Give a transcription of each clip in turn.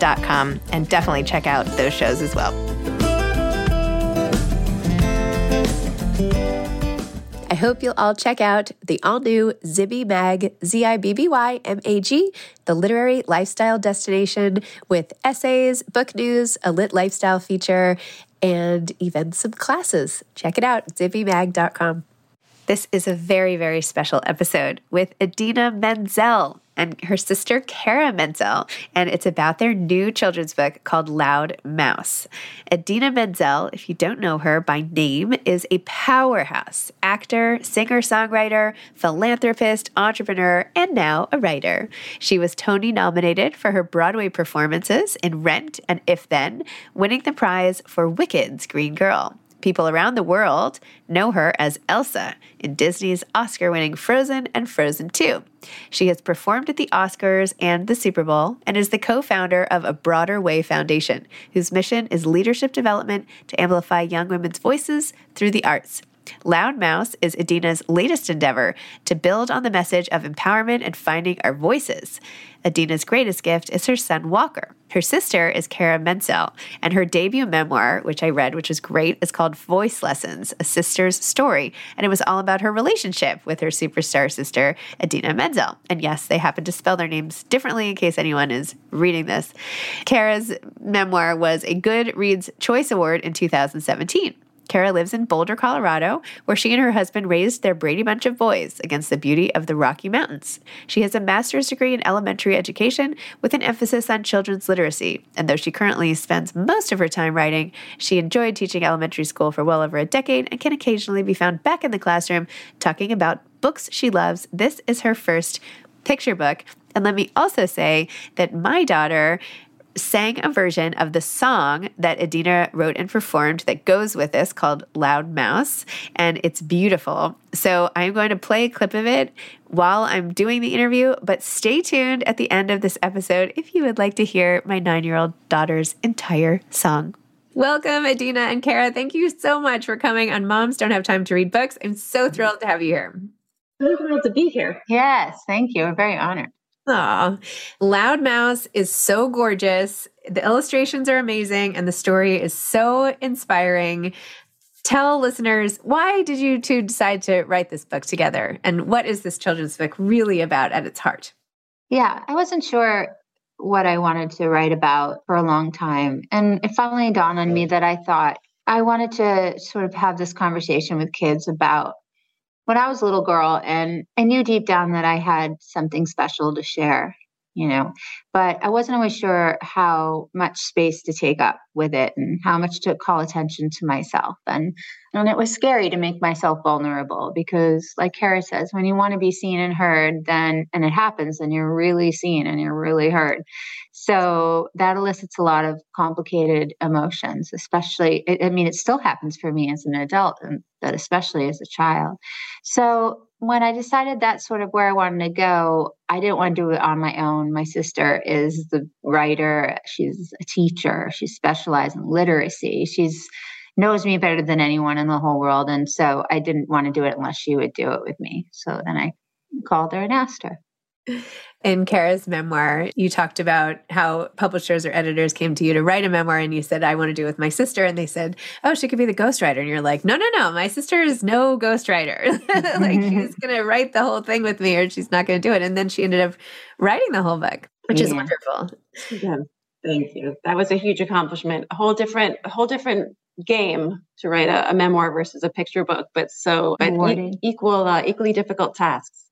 com and definitely check out those shows as well. I hope you'll all check out the all new Zibby Mag, Z I B B Y M A G, the literary lifestyle destination with essays, book news, a lit lifestyle feature, and even some classes. Check it out, zibbymag.com. This is a very, very special episode with Idina Menzel and her sister Cara Mentzel, and it's about their new children's book called Loud Mouse. Idina Menzel, if you don't know her by name, is a powerhouse actor, singer songwriter, philanthropist, entrepreneur, and now a writer. She was Tony nominated for her Broadway performances in Rent and If Then, winning the prize for Wicked's Green Girl. People around the world know her as Elsa in Disney's Oscar winning Frozen and Frozen 2. She has performed at the Oscars and the Super Bowl and is the co founder of A Broader Way Foundation, whose mission is leadership development to amplify young women's voices through the arts. Loud Mouse is Idina's latest endeavor to build on the message of empowerment and finding our voices. Idina's greatest gift is her son Walker. Her sister is Cara Mentzel, and her debut memoir, which I read, which was great, is called Voice Lessons A Sister's Story. And it was all about her relationship with her superstar sister, Idina Menzel. And yes, they happen to spell their names differently in case anyone is reading this. Cara's memoir was a Goodreads Choice Award in 2017. Cara lives in Boulder, Colorado, where she and her husband raised their Brady Bunch of boys against the beauty of the Rocky Mountains. She has a master's degree in elementary education with an emphasis on children's literacy. And though she currently spends most of her time writing, she enjoyed teaching elementary school for well over a decade and can occasionally be found back in the classroom talking about books she loves. This is her first picture book. And let me also say that my daughter sang a version of the song that Idina wrote and performed that goes with this called Loud Mouse, and it's beautiful. So I'm going to play a clip of it while I'm doing the interview, but stay tuned at the end of this episode if you would like to hear my nine year old daughter's entire song. Welcome, Idina and Cara. Thank you so much for coming on Moms Don't Have Time to Read Books. I'm so thrilled to have you here. So thrilled to be here. Yes, thank you. We're very honored. Aw, Loud Mouse is so gorgeous. The illustrations are amazing, and the story is so inspiring. Tell listeners why did you two decide to write this book together, and what is this children's book really about at its heart? Yeah, I wasn't sure what I wanted to write about for a long time. And it finally dawned on me that I thought I wanted to sort of have this conversation with kids about when I was a little girl and I knew deep down that I had something special to share you know but i wasn't always sure how much space to take up with it and how much to call attention to myself. And and it was scary to make myself vulnerable because like cara says when you want to be seen and heard then and it happens then you're really seen and you're really heard. So that elicits a lot of complicated emotions especially i mean it still happens for me as an adult and but especially as a child. So when I decided that's sort of where I wanted to go, I didn't want to do it on my own. My sister is the writer, she's a teacher, she specializes in literacy. She's knows me better than anyone in the whole world. And so I didn't want to do it unless she would do it with me. So then I called her and asked her. In Cara's memoir, you talked about how publishers or editors came to you to write a memoir, and you said, I want to do it with my sister. And they said, Oh, she could be the ghostwriter. And you're like, No, no, no, my sister is no ghostwriter. like, she's going to write the whole thing with me, or she's not going to do it. And then she ended up writing the whole book, which yeah. is wonderful. Yeah. Thank you. That was a huge accomplishment. A whole different, a whole different game to write a, a memoir versus a picture book, but so e- equal, uh, equally difficult tasks.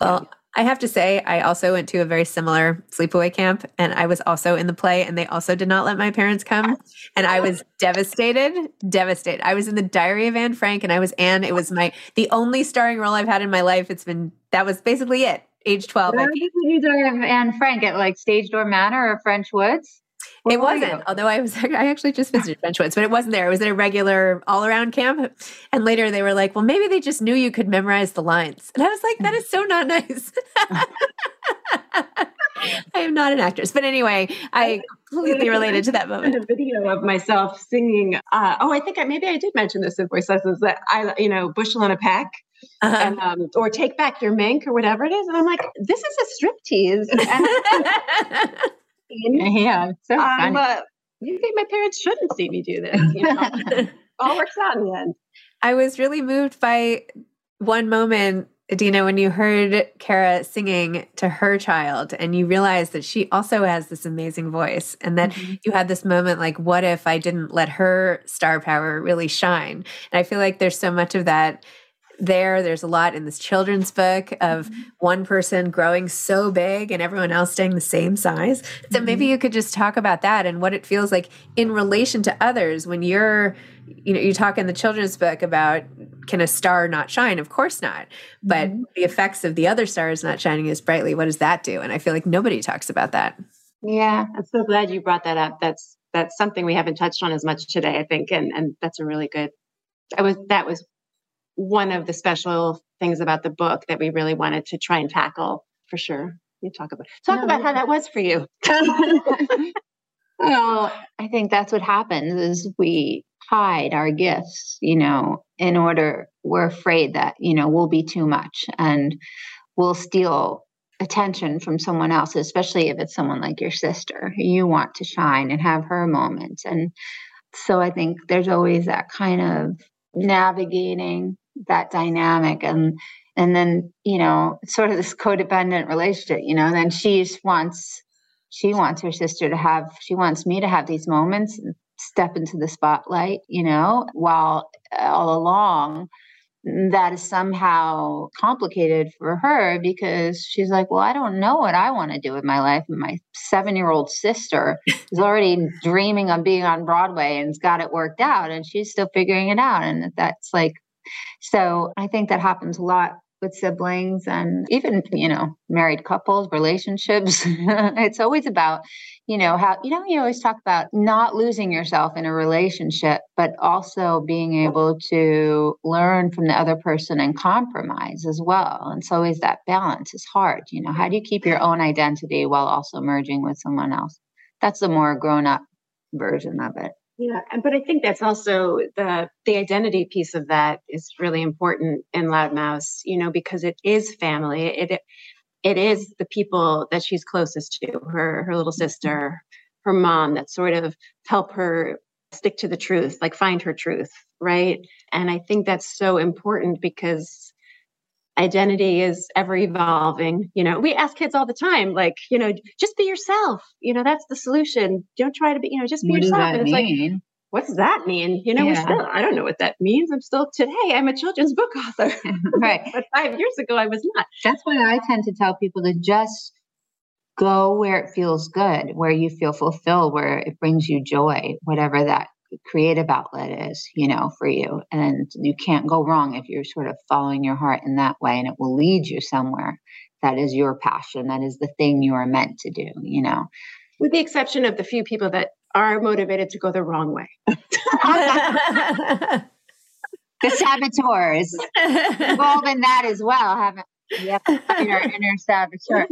Well, I have to say, I also went to a very similar sleepaway camp and I was also in the play and they also did not let my parents come. And I was devastated, devastated. I was in the diary of Anne Frank and I was Anne. It was my, the only starring role I've had in my life. It's been, that was basically it. Age 12. Where did you diary of Anne Frank at like Stagedoor Manor or French Woods? Where it wasn't, although I was I actually just visited French Woods, but it wasn't there. It was at a regular all around camp. And later they were like, well, maybe they just knew you could memorize the lines. And I was like, that is so not nice. I am not an actress. But anyway, I completely related to that moment. A video of myself singing. Uh, oh, I think I, maybe I did mention this in voice lessons that I, you know, bushel and a peck. Uh-huh. And, um, or take back your mink or whatever it is. And I'm like, this is a striptease. Yeah, so um, uh, you think my parents shouldn't see me do this. You know? All works out in the end. I was really moved by one moment, Idina, when you heard Cara singing to her child and you realized that she also has this amazing voice and that mm-hmm. you had this moment like, what if I didn't let her star power really shine? And I feel like there's so much of that there. There's a lot in this children's book of mm-hmm. one person growing so big and everyone else staying the same size. So mm-hmm. maybe you could just talk about that and what it feels like in relation to others when you're, you know, you talk in the children's book about can a star not shine? Of course not. But mm-hmm. the effects of the other stars not shining as brightly, what does that do? And I feel like nobody talks about that. Yeah, I'm so glad you brought that up. That's that's something we haven't touched on as much today, I think, and and that's a really good. I was that was one of the special things about the book that we really wanted to try and tackle for sure. You talk about talk no, about how that was for you. well, I think that's what happens is we hide our gifts, you know, in order we're afraid that, you know, we'll be too much and we'll steal attention from someone else, especially if it's someone like your sister. You want to shine and have her moment. And so I think there's always that kind of navigating that dynamic and and then you know sort of this codependent relationship you know then she wants she wants her sister to have she wants me to have these moments step into the spotlight you know while all along that is somehow complicated for her because she's like well i don't know what i want to do with my life and my seven year old sister is already dreaming of being on broadway and's got it worked out and she's still figuring it out. And that's like so I think that happens a lot with siblings and even, you know, married couples, relationships. it's always about, you know how you know you always talk about not losing yourself in a relationship but also being able to learn from the other person and compromise as well. And so is that balance is hard you know. How do you keep your own identity while also merging with someone else? That's the more grown up version of it yeah and but i think that's also the the identity piece of that is really important in loud mouse you know because it is family it, it it is the people that she's closest to her her little mm-hmm. sister her mom that sort of help her stick to the truth like find her truth right and i think that's so important because identity is ever evolving you know we ask kids all the time like you know just be yourself you know that's the solution don't try to be you know just be what yourself and it's mean? like what does that mean? You know, yeah. still, I don't know what that means. I'm still today, I'm a children's book author. right. but five years ago, I was not. That's why I tend to tell people to just go where it feels good, where you feel fulfilled, where it brings you joy, whatever that creative outlet is, you know, for you. And you can't go wrong if you're sort of following your heart in that way, and it will lead you somewhere. That is your passion. That is the thing you are meant to do, you know. With the exception of the few people that are motivated to go the wrong way. the saboteurs involved in that as well, haven't we? Have our inner saboteur.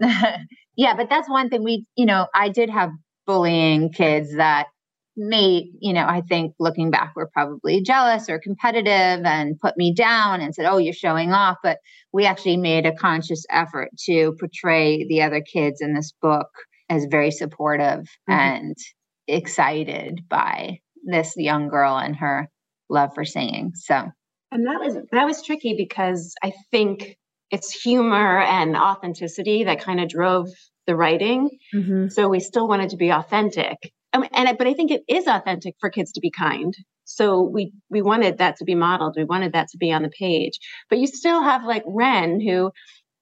yeah, but that's one thing we, you know, I did have bullying kids that made, you know, I think looking back were probably jealous or competitive and put me down and said, oh, you're showing off. But we actually made a conscious effort to portray the other kids in this book as very supportive mm-hmm. and excited by this young girl and her love for singing. So, and that was that was tricky because I think it's humor and authenticity that kind of drove the writing. Mm-hmm. So we still wanted to be authentic, and, and but I think it is authentic for kids to be kind. So we we wanted that to be modeled. We wanted that to be on the page. But you still have like Ren, who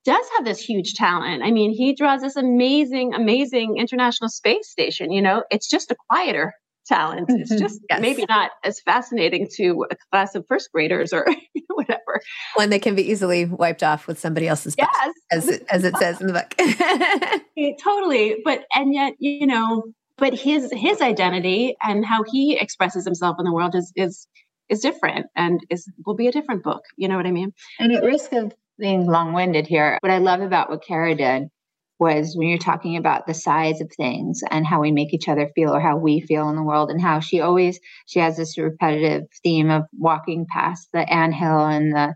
does have this huge talent. I mean, he draws this amazing, amazing international space station. You know, it's just a quieter talent. It's mm-hmm. just yes. maybe not as fascinating to a class of first graders or whatever. One that can be easily wiped off with somebody else's yes. As it, as it says in the book. totally, but and yet you know, but his his identity and how he expresses himself in the world is is is different and is will be a different book. You know what I mean? And at risk of being long winded here. What I love about what Cara did was when you're talking about the size of things and how we make each other feel or how we feel in the world and how she always she has this repetitive theme of walking past the anthill and the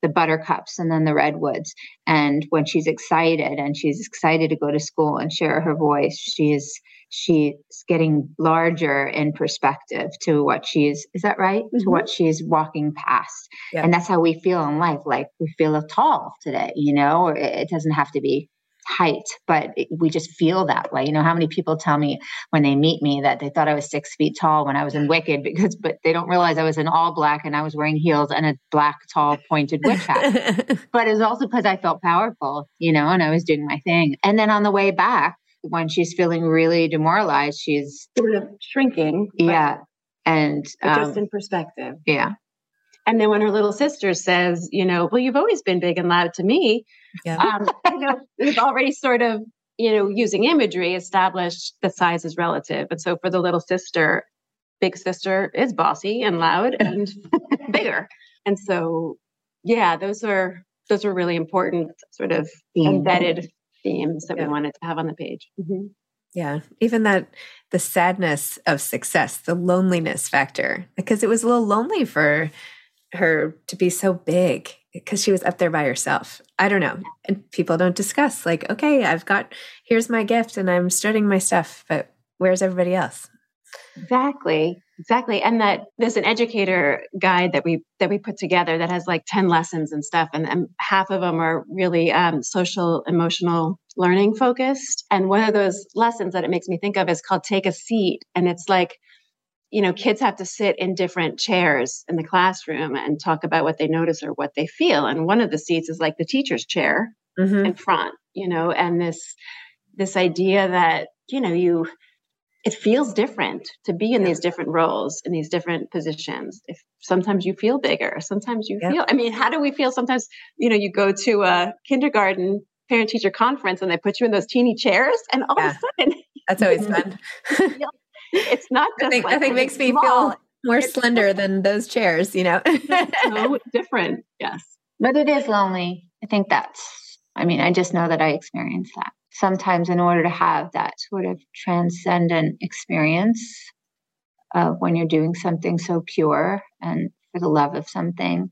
the buttercups and then the redwoods and when she's excited and she's excited to go to school and share her voice she is she's getting larger in perspective to what she's is that right? Mm-hmm. to what she's walking past. Yeah. and that's how we feel in life like we feel tall today you know? It doesn't have to be height but it, we just feel that way. You know how many people tell me when they meet me that they thought i was six feet tall when i was in wicked because but they don't realize i was in all black and i was wearing heels and a black tall pointed witch hat. But it's also because i felt powerful you know and i was doing my thing. And then on the way back when she's feeling really demoralized, she's sort of shrinking. Yeah. And um, just in perspective. Yeah. And then when her little sister says, you know, well, you've always been big and loud to me. Yeah. Um, you know, we've already sort of, you know, using imagery established that size is relative. And so for the little sister, big sister is bossy and loud and bigger. And so, yeah, those are those are really important sort of embedded themes that yeah. we wanted to have on the page. Mm-hmm. Yeah, even that the sadness of success, the loneliness factor, because it was a little lonely for her to be so big because she was up there by herself. I don't know. And people don't discuss, like, okay, I've got, here's my gift and I'm starting my stuff, but where's everybody else? Exactly. Exactly. And that there's an educator guide that we that we put together that has like 10 lessons and stuff. And, and half of them are really um, social emotional learning focused. And one of those lessons that it makes me think of is called take a seat. And it's like, you know, kids have to sit in different chairs in the classroom and talk about what they notice or what they feel. And one of the seats is like the teacher's chair mm-hmm. in front, you know, and this this idea that, you know, you it feels different to be in yeah. these different roles in these different positions if sometimes you feel bigger sometimes you yeah. feel i mean how do we feel sometimes you know you go to a kindergarten parent teacher conference and they put you in those teeny chairs and all yeah. of a sudden That's always fun. it's not just I think, like I think makes me feel more slender than those chairs, you know. so different. Yes. But it is lonely. I think that's I mean, I just know that I experienced that. Sometimes in order to have that sort of transcendent experience of when you're doing something so pure and for the love of something,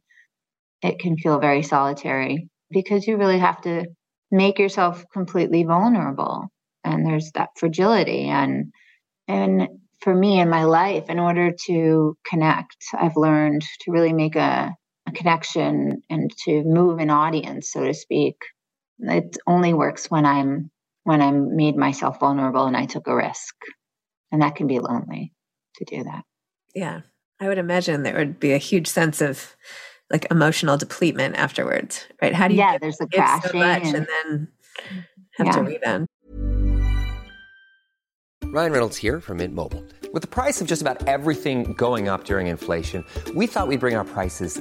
it can feel very solitary because you really have to make yourself completely vulnerable. And there's that fragility. And and for me in my life in order to connect i've learned to really make a, a connection and to move an audience so to speak. It only works when i'm when i'm made myself vulnerable and i took a risk. And that can be lonely to do that. Yeah. I would imagine there would be a huge sense of like emotional depletion afterwards right? How do you yeah there's a crashing so much and, and then have yeah. to rebound? Ryan Reynolds here from Mint Mobile. With the price of just about everything going up during inflation, we thought we'd bring our prices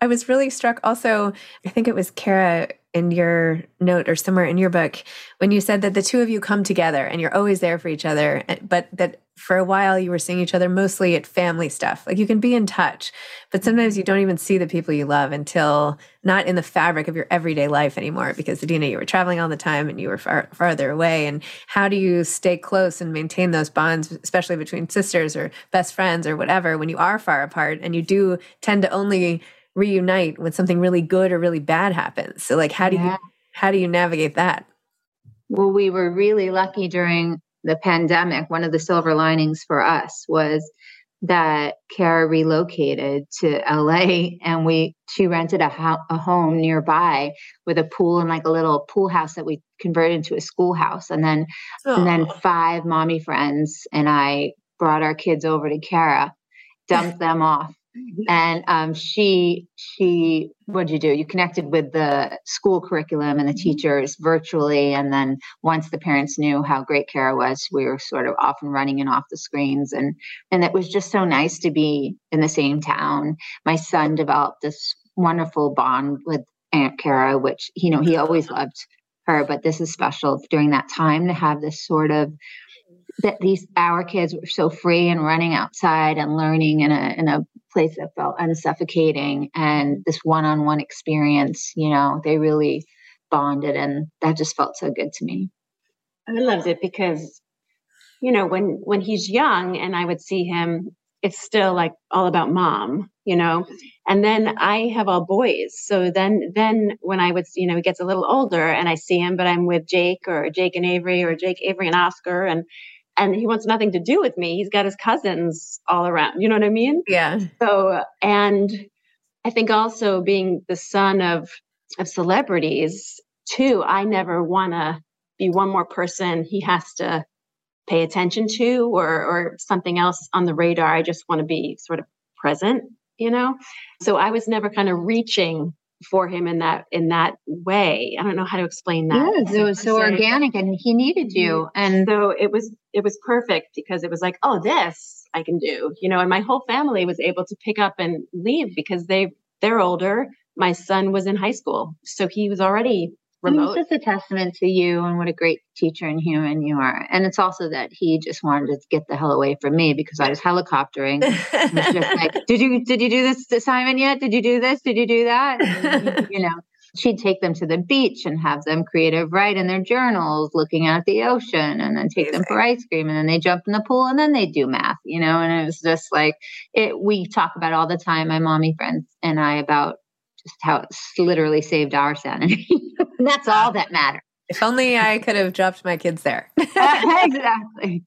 I was really struck also, I think it was Cara in your note or somewhere in your book when you said that the two of you come together and you're always there for each other, eh, but that for a while you were seeing each other mostly at family stuff. Like you can be in touch, but sometimes you don't even see the people you love until not in the fabric of your everyday life anymore because Idina, you were traveling all the time and you were far farther away. And how do you stay close and maintain those bonds, especially between sisters or best friends or whatever, when you are far apart and you do tend to only reunite when something really good or really bad happens. So like how do yeah. you how do you navigate that? Well, we were really lucky during the pandemic. One of the silver linings for us was that Cara relocated to LA and we she rented a, ho- a home nearby with a pool and like a little pool house that we converted into a schoolhouse and then Aww. and then five mommy friends and I brought our kids over to Cara dumped them off and um, she she what did you do? You connected with the school curriculum and the mm-hmm. teachers virtually and then once the parents knew how great cara was we were sort of off and running and off the screens and and it was just so nice to be in the same town. My son developed this wonderful bond with aunt cara which you know he always loved her but this is special during that time to have this sort of that these our kids were so free and running outside and learning in a in a place that felt unsuffocating and this one-on-one experience you know they really bonded and that just felt so good to me. I loved it because you know when when he's young and i would see him it's still like all about mom you know? And then i have all boys so then then when i would you know he gets a little older and i see him but i'm with jake or jake and avery or jake avery and oscar and and he wants nothing to do with me. He's got his cousins all around. You know what I mean? Yeah. So, and I think also being the son of of celebrities too, I never want to be one more person he has to pay attention to or or something else on the radar. I just want to be sort of present, you know? So I was never kind of reaching for him in that in that way. I don't know how to explain that. Yes, it was so organic and he needed you. Mm-hmm. And so it was it was perfect because it was like, oh, this I can do, you know, and my whole family was able to pick up and leave because they they're older. My son was in high school, so he was already remote. It's just a testament to you and what a great teacher and human you are. And it's also that he just wanted to get the hell away from me because I was helicoptering. was just like, did you did you do this assignment yet? Did you do this? Did you do that? And, you know, she'd take them to the beach and have them creative write in their journals, looking at the ocean, and then take them for ice cream, and then they jump in the pool, and then they do math. You know, and it was just like it. We talk about all the time, my mommy friends and I, about just how it's literally saved our sanity. that's all that matters. If only I could have dropped my kids there. exactly.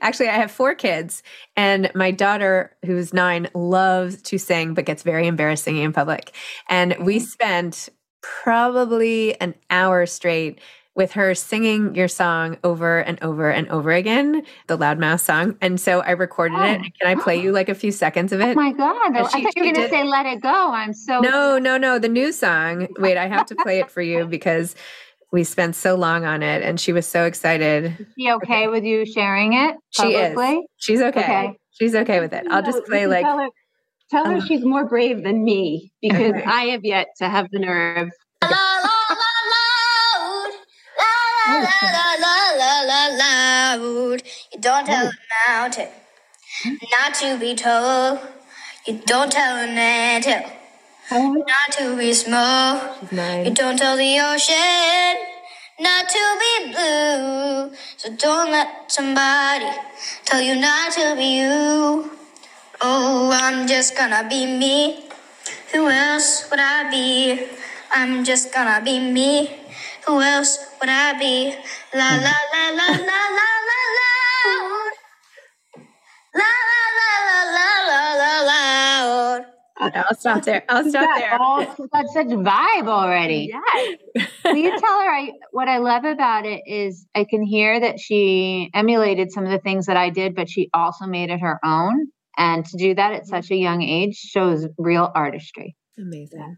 Actually, I have four kids, and my daughter, who's nine, loves to sing but gets very embarrassed singing in public. And we mm-hmm. spent probably an hour straight with her singing your song over and over and over again, the Loud Mouse song. And so I recorded oh. it. Can I play you like a few seconds of it? Oh my God. I thought you were going to say Let It Go. I'm so. No, no, no. The new song. Wait, I have to play it for you because we spent so long on it and she was so excited. Is she okay with you sharing it? Publicly? She is. She's okay. okay. She's okay with it. I'll just play like. Tell her, tell her uh, she's more brave than me because okay. I have yet to have the nerve. La la la la la loud. You don't tell a mountain not to be tall. You don't tell an anthill not to be small. You don't tell the ocean not to be blue. So don't let somebody tell you not to be you. Oh, I'm just gonna be me. Who else would I be? I'm just gonna be me. Who else would I be? La la la la la la la loud. La la la la la la la loud. I'll stop there. I'll stop there. All, got such vibe already. Yes. Will you tell her I, what I love about it is I can hear that she emulated some of the things that I did, but she also made it her own. And to do that at such a young age shows real artistry. Amazing.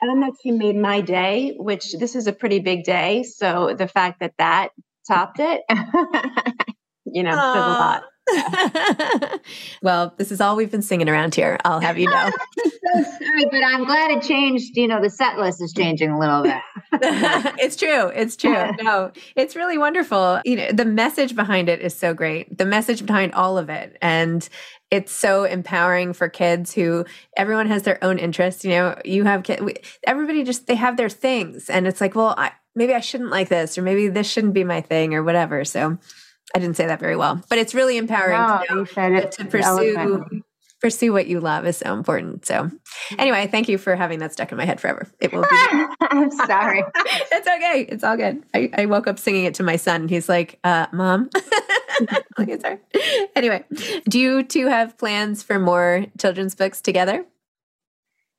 And then that she made my day, which this is a pretty big day. So the fact that that topped it, you know, Aww. says a lot. well, this is all we've been singing around here. I'll have you know. so sorry, but I'm glad it changed. You know, the set list is changing a little bit. it's true. It's true. No, it's really wonderful. You know, the message behind it is so great. The message behind all of it, and it's so empowering for kids who everyone has their own interests. You know, you have kids, everybody just they have their things, and it's like, well, I, maybe I shouldn't like this, or maybe this shouldn't be my thing, or whatever. So, I didn't say that very well, but it's really empowering no, to, know, to pursue pursue what you love is so important. So, anyway, thank you for having that stuck in my head forever. It will be. I'm sorry. it's okay. It's all good. I, I, woke up singing it to my son. And he's like, uh, "Mom." okay, sorry. Anyway, do you two have plans for more children's books together?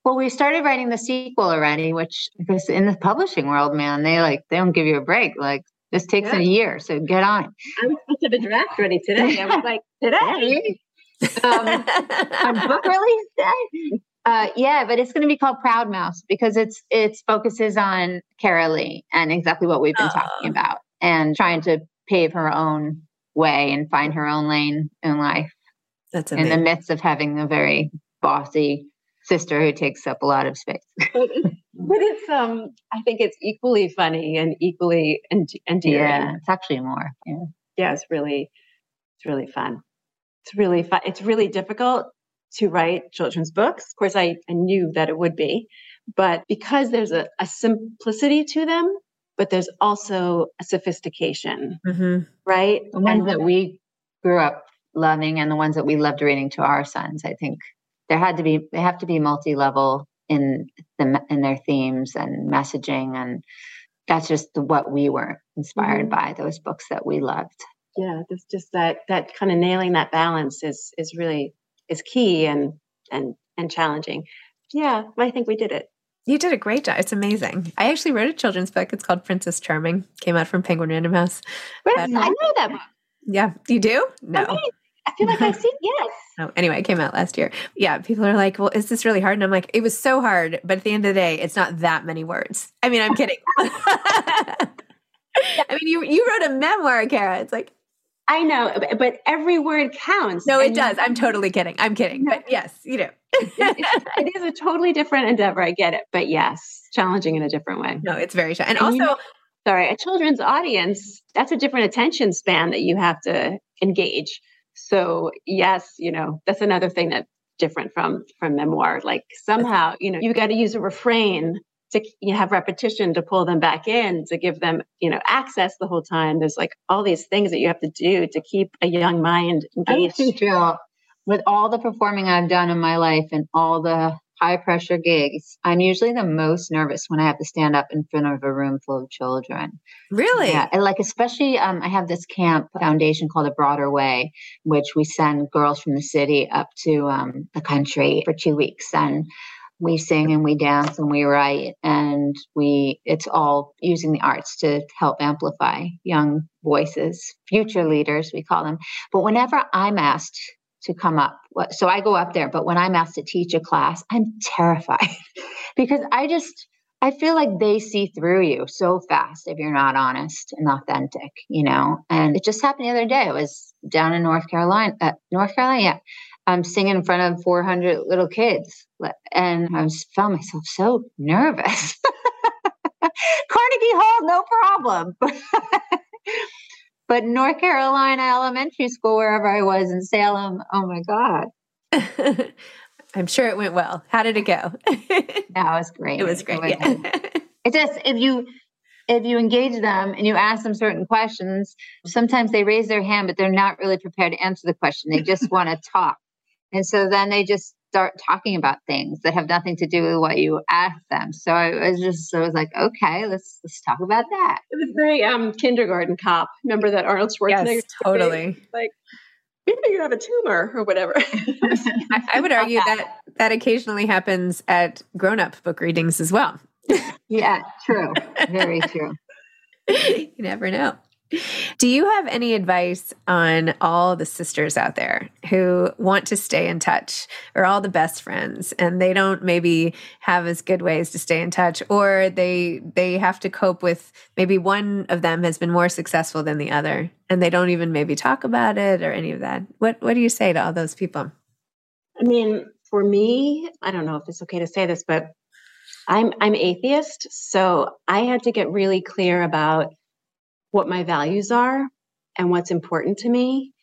Well, we started writing the sequel already, which because in the publishing world, man, they like they don't give you a break. Like this takes yeah. a year, so get on. I was supposed to have a draft ready today. I was like, today. um, on book release day. Uh, yeah, but it's going to be called Proud Mouse because it's it's focuses on Carolee and exactly what we've been uh. talking about and trying to pave her own way and find her own lane in life. That's amazing. in the midst of having a very bossy sister who takes up a lot of space. but it's um, I think it's equally funny and equally endearing. Yeah, it's actually more. Yeah, yeah, it's really, it's really fun. It's really fun. It's really difficult to write children's books. Of course, I, I knew that it would be, but because there's a, a simplicity to them, but there's also a sophistication, mm-hmm. right? The ones and, that we grew up loving and the ones that we loved reading to our sons, I think there had to be they have to be multi-level in the in their themes and messaging and that's just what we were inspired mm-hmm. by those books that we loved yeah it's just that that kind of nailing that balance is is really is key and and and challenging yeah i think we did it you did a great job. It's amazing. I actually wrote a children's book. It's called Princess Charming. Came out from Penguin Random House. But, I know that book. Yeah, you do? No. I, mean, I feel like I've seen. Yes. Oh, anyway, it came out last year. Yeah, people are like, well, is this really hard? And I'm like, it was so hard, but at the end of the day, it's not that many words. I mean, I'm kidding. I mean, you you wrote a memoir, Cara. It's like I know, but every word counts. No, it does. I'm totally kidding. I'm kidding. But yes, you know. it is a totally different endeavor. I get it. But yes, challenging in a different way. No, it's very and, and also you know, sorry, a children's audience, that's a different attention span that you have to engage. So yes, you know, that's another thing that's different from from memoir. Like somehow, you know, you got to use a refrain to you have repetition to pull them back in to give them you know access the whole time there's like all these things that you have to do to keep a young mind engaged with all the performing i've done in my life and all the high pressure gigs, I'm usually the most nervous when I have to stand up in front of a room full of children. Really? Yeah. And like, especially, um, I have this camp foundation called A Broader Way, which we send girls from the city up to um, the country for two weeks. And we sing and we dance and we write and we it's all using the arts to help amplify young voices future leaders we call them but whenever i'm asked to come up. So I go up there, but when I'm asked to teach a class, I'm terrified because I just I feel like they see through you so fast if you're not honest and authentic, you know. And it just happened the other day. I was down in North Carolina, uh, North Carolina, yeah. I'm singing in front of 400 little kids, and I was found myself so nervous. Carnegie Hall, no problem. But North Carolina Elementary School, wherever I was in Salem, oh my God. I'm sure it went well. How did it go? that was great. It was great. It, was, yeah. it just if you if you engage them and you ask them certain questions, sometimes they raise their hand, but they're not really prepared to answer the question. They just want to talk. And so then they just start talking about things that have nothing to do with what you asked them. So I was just, I was like, okay, let's let's talk about that. It was very um, kindergarten cop. Remember that Arnold Schwarzenegger? Yes, totally. Like maybe you have a tumor or whatever. I, I, would argue that that occasionally happens at grown-up book readings as well. yeah, true. Very true. you never know. Do you have any advice on all the sisters out there who want to stay in touch or all the best friends and they don't maybe have as good ways to stay in touch or they they have to cope with maybe one of them has been more successful than the other and they don't even maybe talk about it or any of that. What what do you say to all those people? I mean, for me, I don't know if it's okay to say this, but I'm I'm atheist, so I had to get really clear about what my values are and what's important to me.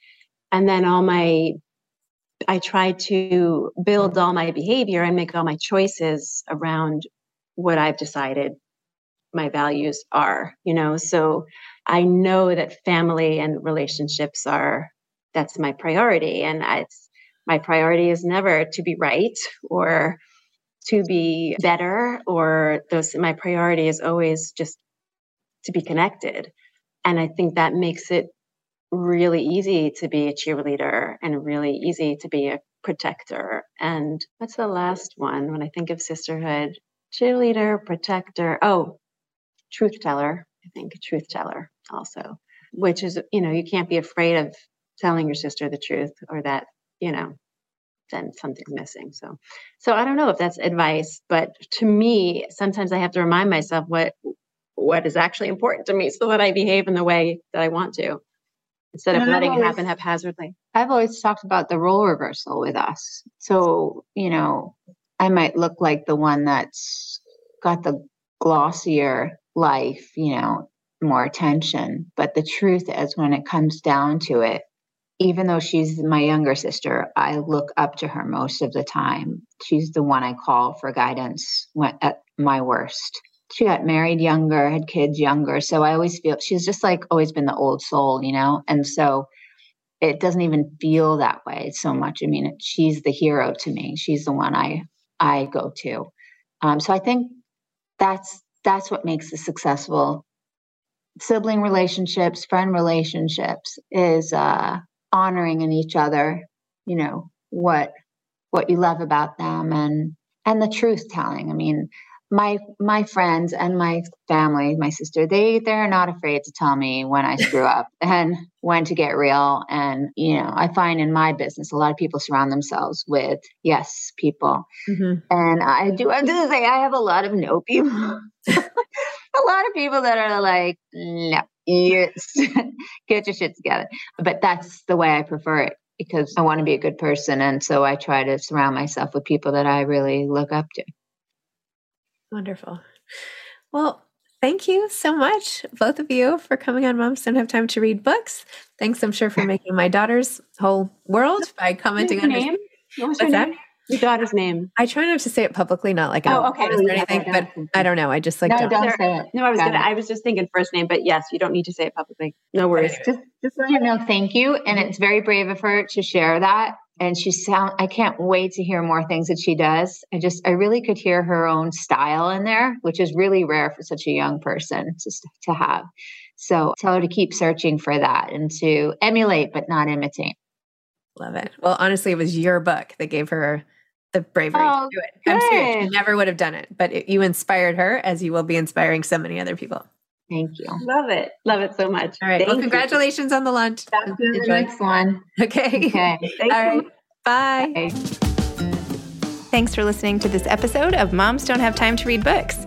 And then all my, I try to build all my behavior and make all my choices around what I've decided my values are, you know. So I know that family and relationships are, that's my priority. And it's, my priority is never to be right or to be better or those my priority is always just to be connected and I think that makes it really easy to be a cheerleader and really easy to be a protector. And what's the last one when I think of sisterhood? Cheerleader, protector. Oh, truth teller. I think truth teller also, which is, you know, you can't be afraid of telling your sister the truth or that, you know, then something's missing. So, so I don't know if that's advice, but to me, sometimes I have to remind myself what what is actually important to me so that I behave in the way that I want to instead of and letting always, it happen haphazardly. I've always talked about the role reversal with us. So, you know, I might look like the one that's got the glossier life, you know, more attention. But the truth is, when it comes down to it, even though she's my younger sister, I look up to her most of the time. She's the one I call for guidance when, at my worst she got married younger, had kids younger. So I always feel she's just like always been the old soul, you know? And so it doesn't even feel that way so much. I mean, she's the hero to me. She's the one I I go to. Um, so I think that's that's what makes the successful sibling relationships, friend relationships is uh, honoring in each other. You know what what you love about them and and the truth telling. I mean, my my friends and my family, my sister, they they're not afraid to tell me when I screw up and when to get real. And you know, I find in my business a lot of people surround themselves with yes people, mm-hmm. and I do. I'm just say I have a lot of no people, a lot of people that are like no. Yes, get your shit together. But that's the way I prefer it because I want to be a good person. And so I try to surround myself with people that I really look up to. Wonderful. Well, thank you so much, both of you, for coming on Moms Don't Have Time to Read Books. Thanks, I'm sure, for making my daughter's whole world by commenting on name. What was What's your name? That? Your daughter's name. I try not to say it publicly, not like oh, okay, or anything, but I don't know. I just like no, don't, don't say it. No, I was gonna. I was just thinking first name, but yes, you don't need to say it publicly. No worries. Just, just let her know. Thank you, and it's very brave of her to share that and she sound i can't wait to hear more things that she does. I just i really could hear her own style in there which is really rare for such a young person to, to have. So tell her to keep searching for that and to emulate but not imitate. Love it. Well honestly it was your book that gave her the bravery oh, to do it. Good. i'm serious. She never would have done it but it, you inspired her as you will be inspiring so many other people Thank you. Love it. Love it so much. All right. Thank well, congratulations you. on the lunch. That's the next one. Okay. Okay. All right. Bye. Bye. Thanks for listening to this episode of Moms Don't Have Time to Read Books.